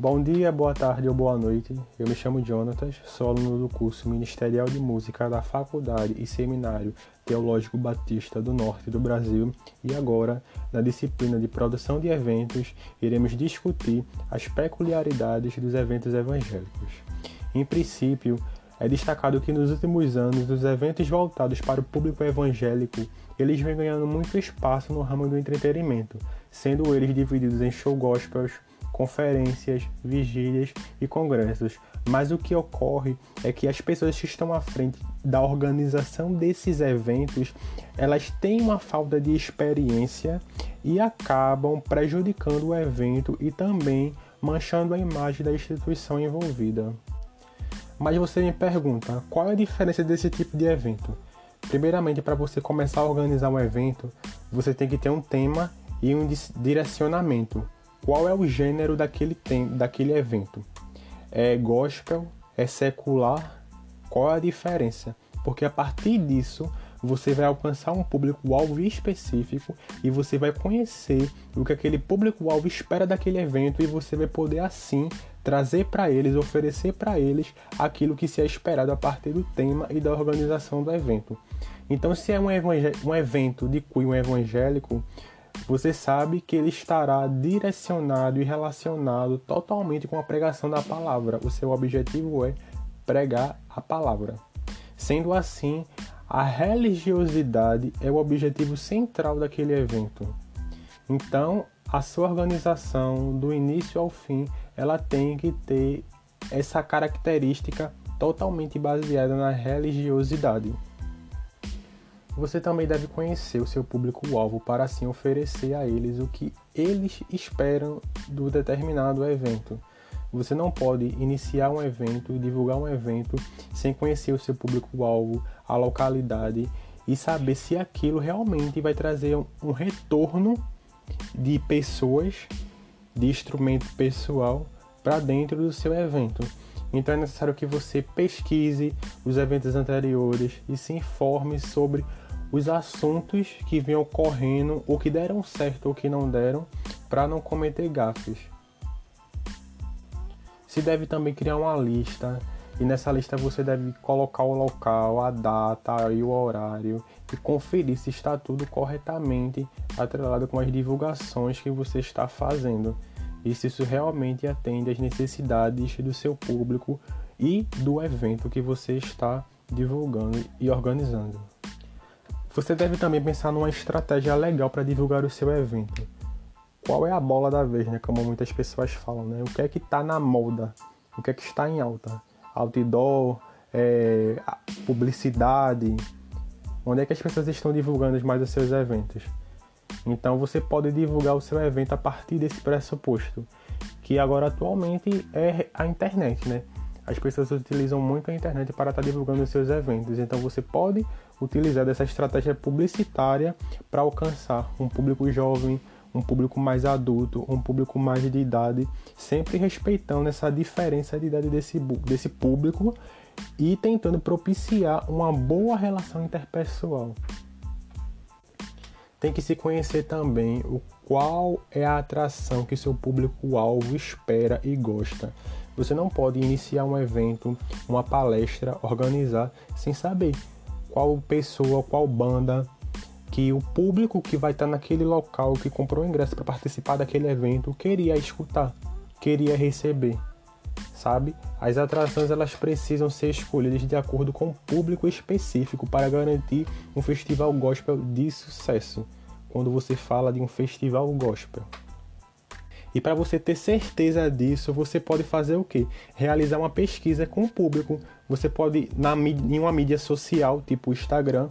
Bom dia, boa tarde ou boa noite. Eu me chamo Jonatas, sou aluno do curso Ministerial de Música da Faculdade e Seminário Teológico Batista do Norte do Brasil e agora, na disciplina de produção de eventos, iremos discutir as peculiaridades dos eventos evangélicos. Em princípio, é destacado que nos últimos anos os eventos voltados para o público evangélico, eles vêm ganhando muito espaço no ramo do entretenimento, sendo eles divididos em show gospels, conferências, vigílias e congressos. Mas o que ocorre é que as pessoas que estão à frente da organização desses eventos, elas têm uma falta de experiência e acabam prejudicando o evento e também manchando a imagem da instituição envolvida. Mas você me pergunta, qual é a diferença desse tipo de evento? Primeiramente, para você começar a organizar um evento, você tem que ter um tema e um direcionamento qual é o gênero daquele, tem, daquele evento. É gospel? É secular? Qual é a diferença? Porque a partir disso você vai alcançar um público-alvo específico e você vai conhecer o que aquele público-alvo espera daquele evento e você vai poder assim trazer para eles, oferecer para eles aquilo que se é esperado a partir do tema e da organização do evento. Então, se é um, um evento de cunho evangélico, você sabe que ele estará direcionado e relacionado totalmente com a pregação da palavra. O seu objetivo é pregar a palavra. Sendo assim, a religiosidade é o objetivo central daquele evento. Então, a sua organização, do início ao fim, ela tem que ter essa característica totalmente baseada na religiosidade. Você também deve conhecer o seu público-alvo para assim oferecer a eles o que eles esperam do determinado evento. Você não pode iniciar um evento divulgar um evento sem conhecer o seu público-alvo, a localidade e saber se aquilo realmente vai trazer um retorno de pessoas, de instrumento pessoal para dentro do seu evento. Então é necessário que você pesquise os eventos anteriores e se informe sobre os assuntos que vinham ocorrendo, ou que deram certo ou que não deram, para não cometer gafes. Se deve também criar uma lista, e nessa lista você deve colocar o local, a data e o horário, e conferir se está tudo corretamente atrelado com as divulgações que você está fazendo, e se isso realmente atende às necessidades do seu público e do evento que você está divulgando e organizando. Você deve também pensar numa estratégia legal para divulgar o seu evento. Qual é a bola da vez, né? Como muitas pessoas falam, né? O que é que está na moda? O que é que está em alta? Outdoor, é, publicidade. Onde é que as pessoas estão divulgando mais os seus eventos? Então você pode divulgar o seu evento a partir desse pressuposto, que agora atualmente é a internet, né? As pessoas utilizam muito a internet para estar divulgando os seus eventos, então você pode utilizar dessa estratégia publicitária para alcançar um público jovem, um público mais adulto, um público mais de idade, sempre respeitando essa diferença de idade desse, desse público e tentando propiciar uma boa relação interpessoal. Tem que se conhecer também o qual é a atração que seu público-alvo espera e gosta. Você não pode iniciar um evento, uma palestra, organizar sem saber qual pessoa, qual banda que o público que vai estar naquele local, que comprou o ingresso para participar daquele evento, queria escutar, queria receber, sabe? As atrações elas precisam ser escolhidas de acordo com o público específico para garantir um festival gospel de sucesso. Quando você fala de um festival gospel. E para você ter certeza disso, você pode fazer o quê? Realizar uma pesquisa com o público. Você pode, na, em uma mídia social, tipo Instagram,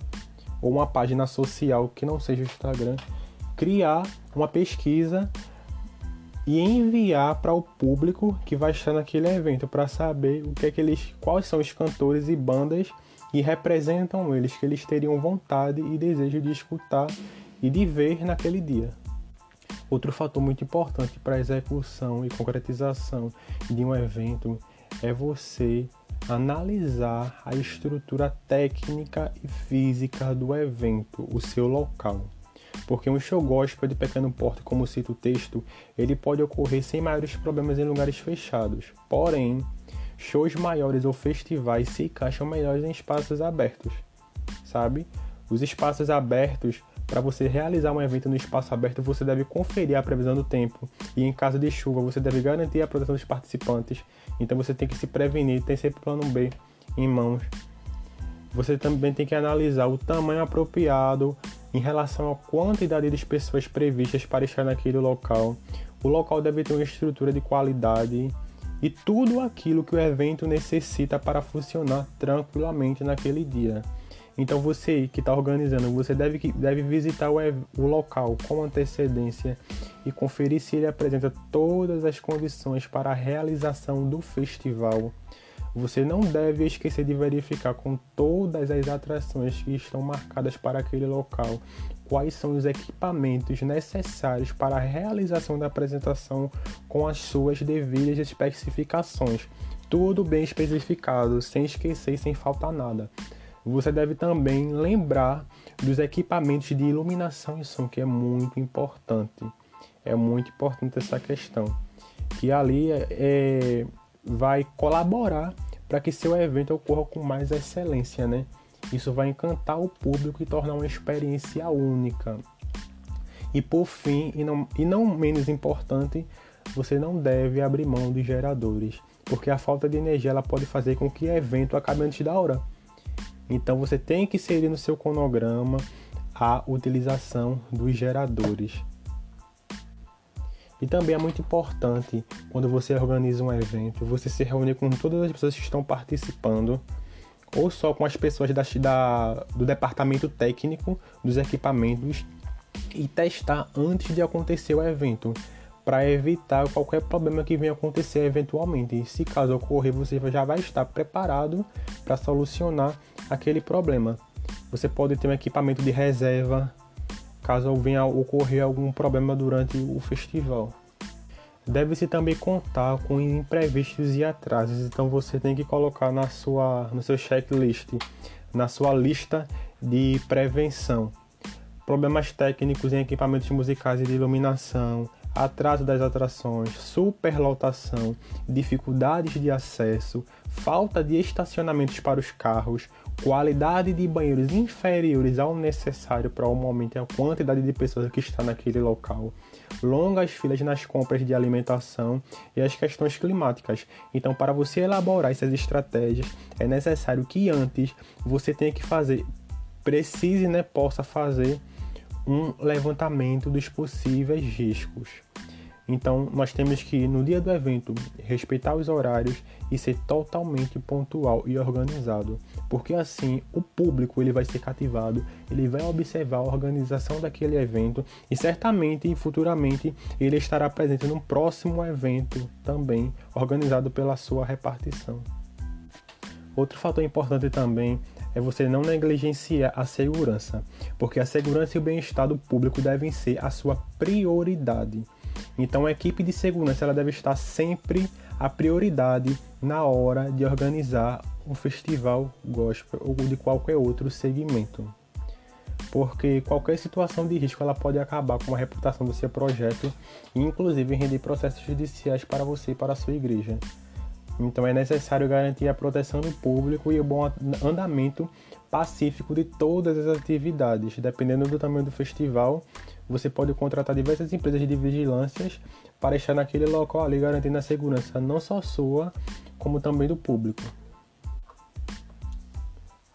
ou uma página social que não seja o Instagram, criar uma pesquisa e enviar para o público que vai estar naquele evento para saber o que é que eles, quais são os cantores e bandas que representam eles, que eles teriam vontade e desejo de escutar e de ver naquele dia. Outro fator muito importante para a execução e concretização de um evento é você analisar a estrutura técnica e física do evento, o seu local. porque um show gospel de pequeno porte, como cita o texto, ele pode ocorrer sem maiores problemas em lugares fechados. Porém, shows maiores ou festivais se encaixam melhores em espaços abertos, sabe? Os espaços abertos, para você realizar um evento no espaço aberto, você deve conferir a previsão do tempo e em caso de chuva, você deve garantir a proteção dos participantes. Então você tem que se prevenir, tem sempre plano B em mãos. Você também tem que analisar o tamanho apropriado em relação à quantidade de pessoas previstas para estar naquele local. O local deve ter uma estrutura de qualidade e tudo aquilo que o evento necessita para funcionar tranquilamente naquele dia. Então você que está organizando, você deve, deve visitar o, o local com antecedência e conferir se ele apresenta todas as condições para a realização do festival. Você não deve esquecer de verificar com todas as atrações que estão marcadas para aquele local quais são os equipamentos necessários para a realização da apresentação com as suas devidas especificações. Tudo bem especificado, sem esquecer sem faltar nada. Você deve também lembrar dos equipamentos de iluminação e som, que é muito importante. É muito importante essa questão. Que ali é, é vai colaborar para que seu evento ocorra com mais excelência, né? Isso vai encantar o público e tornar uma experiência única. E por fim, e não, e não menos importante, você não deve abrir mão dos geradores, porque a falta de energia ela pode fazer com que o evento acabe antes da hora. Então você tem que inserir no seu cronograma a utilização dos geradores. E também é muito importante quando você organiza um evento, você se reunir com todas as pessoas que estão participando, ou só com as pessoas da, da, do departamento técnico dos equipamentos e testar antes de acontecer o evento, para evitar qualquer problema que venha acontecer eventualmente. E se caso ocorrer, você já vai estar preparado para solucionar aquele problema. Você pode ter um equipamento de reserva caso venha ocorrer algum problema durante o festival. Deve-se também contar com imprevistos e atrasos, então você tem que colocar na sua, no seu checklist, na sua lista de prevenção. Problemas técnicos em equipamentos musicais e de iluminação, atraso das atrações, superlotação, dificuldades de acesso, falta de estacionamentos para os carros, qualidade de banheiros inferiores ao necessário para o momento e a quantidade de pessoas que está naquele local, longas filas nas compras de alimentação e as questões climáticas. Então, para você elaborar essas estratégias, é necessário que antes você tenha que fazer, precise, né, possa fazer um levantamento dos possíveis riscos. Então, nós temos que, no dia do evento, respeitar os horários e ser totalmente pontual e organizado, porque assim o público ele vai ser cativado, ele vai observar a organização daquele evento e certamente e futuramente ele estará presente no próximo evento também organizado pela sua repartição. Outro fator importante também é você não negligenciar a segurança, porque a segurança e o bem-estar do público devem ser a sua prioridade. Então a equipe de segurança ela deve estar sempre a prioridade na hora de organizar um festival gospel ou de qualquer outro segmento. Porque qualquer situação de risco ela pode acabar com a reputação do seu projeto e inclusive render processos judiciais para você e para a sua igreja. Então é necessário garantir a proteção do público e o bom andamento pacífico de todas as atividades. Dependendo do tamanho do festival, você pode contratar diversas empresas de vigilâncias para estar naquele local ali garantindo a segurança não só sua, como também do público.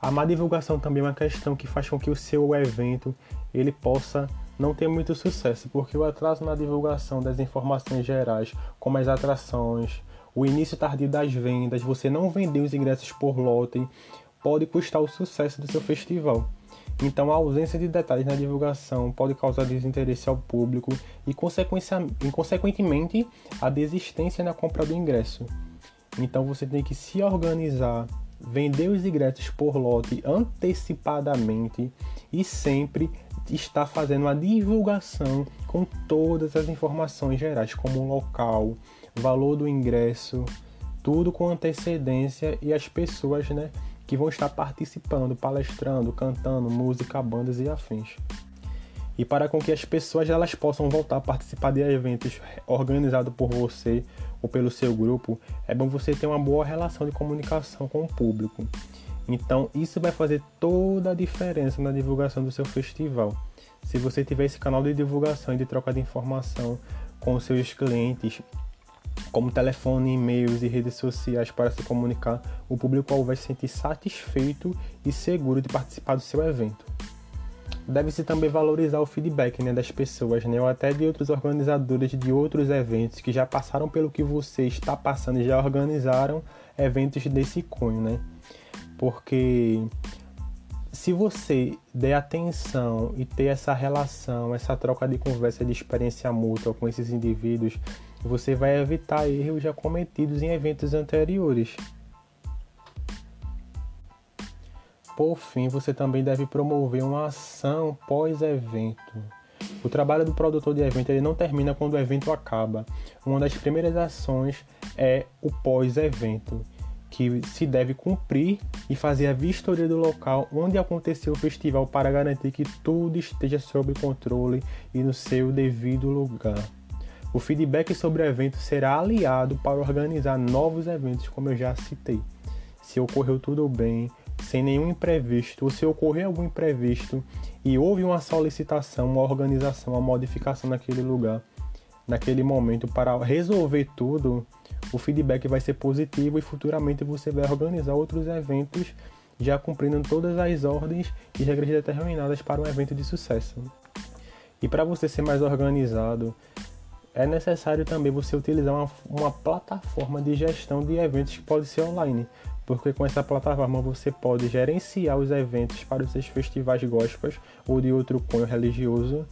A má divulgação também é uma questão que faz com que o seu evento ele possa não ter muito sucesso, porque o atraso na divulgação das informações gerais, como as atrações, o início tardio das vendas, você não vender os ingressos por lote, pode custar o sucesso do seu festival. Então, a ausência de detalhes na divulgação pode causar desinteresse ao público e, consequentemente, a desistência na compra do ingresso. Então, você tem que se organizar, vender os ingressos por lote antecipadamente e sempre estar fazendo uma divulgação com todas as informações gerais, como o local, valor do ingresso, tudo com antecedência e as pessoas, né? que vão estar participando, palestrando, cantando música, bandas e afins. E para com que as pessoas elas possam voltar a participar de eventos organizados por você ou pelo seu grupo, é bom você ter uma boa relação de comunicação com o público. Então, isso vai fazer toda a diferença na divulgação do seu festival. Se você tiver esse canal de divulgação e de troca de informação com seus clientes, como telefone, e-mails e redes sociais para se comunicar, o público vai se sentir satisfeito e seguro de participar do seu evento. Deve-se também valorizar o feedback né, das pessoas, né, ou até de outros organizadores de outros eventos que já passaram pelo que você está passando e já organizaram eventos desse cunho, né? Porque se você der atenção e ter essa relação, essa troca de conversa de experiência mútua com esses indivíduos, você vai evitar erros já cometidos em eventos anteriores. Por fim, você também deve promover uma ação pós-evento. O trabalho do produtor de evento ele não termina quando o evento acaba. Uma das primeiras ações é o pós-evento que se deve cumprir e fazer a vistoria do local onde aconteceu o festival para garantir que tudo esteja sob controle e no seu devido lugar. O feedback sobre o evento será aliado para organizar novos eventos, como eu já citei. Se ocorreu tudo bem, sem nenhum imprevisto, ou se ocorrer algum imprevisto e houve uma solicitação, uma organização, uma modificação naquele lugar, naquele momento para resolver tudo, o feedback vai ser positivo e futuramente você vai organizar outros eventos já cumprindo todas as ordens e regras determinadas para um evento de sucesso. E para você ser mais organizado, é necessário também você utilizar uma, uma, plataforma de gestão de eventos que pode ser online, porque com essa plataforma você pode gerenciar os eventos para os seus festivais gospels ou de outro cunho religioso.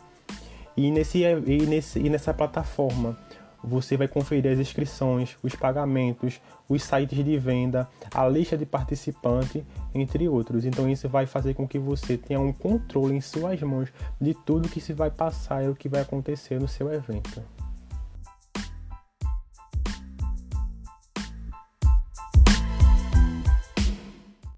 E, nesse, e, nesse, e nessa plataforma você vai conferir as inscrições, os pagamentos, os sites de venda, a lista de participantes, entre outros. Então isso vai fazer com que você tenha um controle em suas mãos de tudo que se vai passar e o que vai acontecer no seu evento.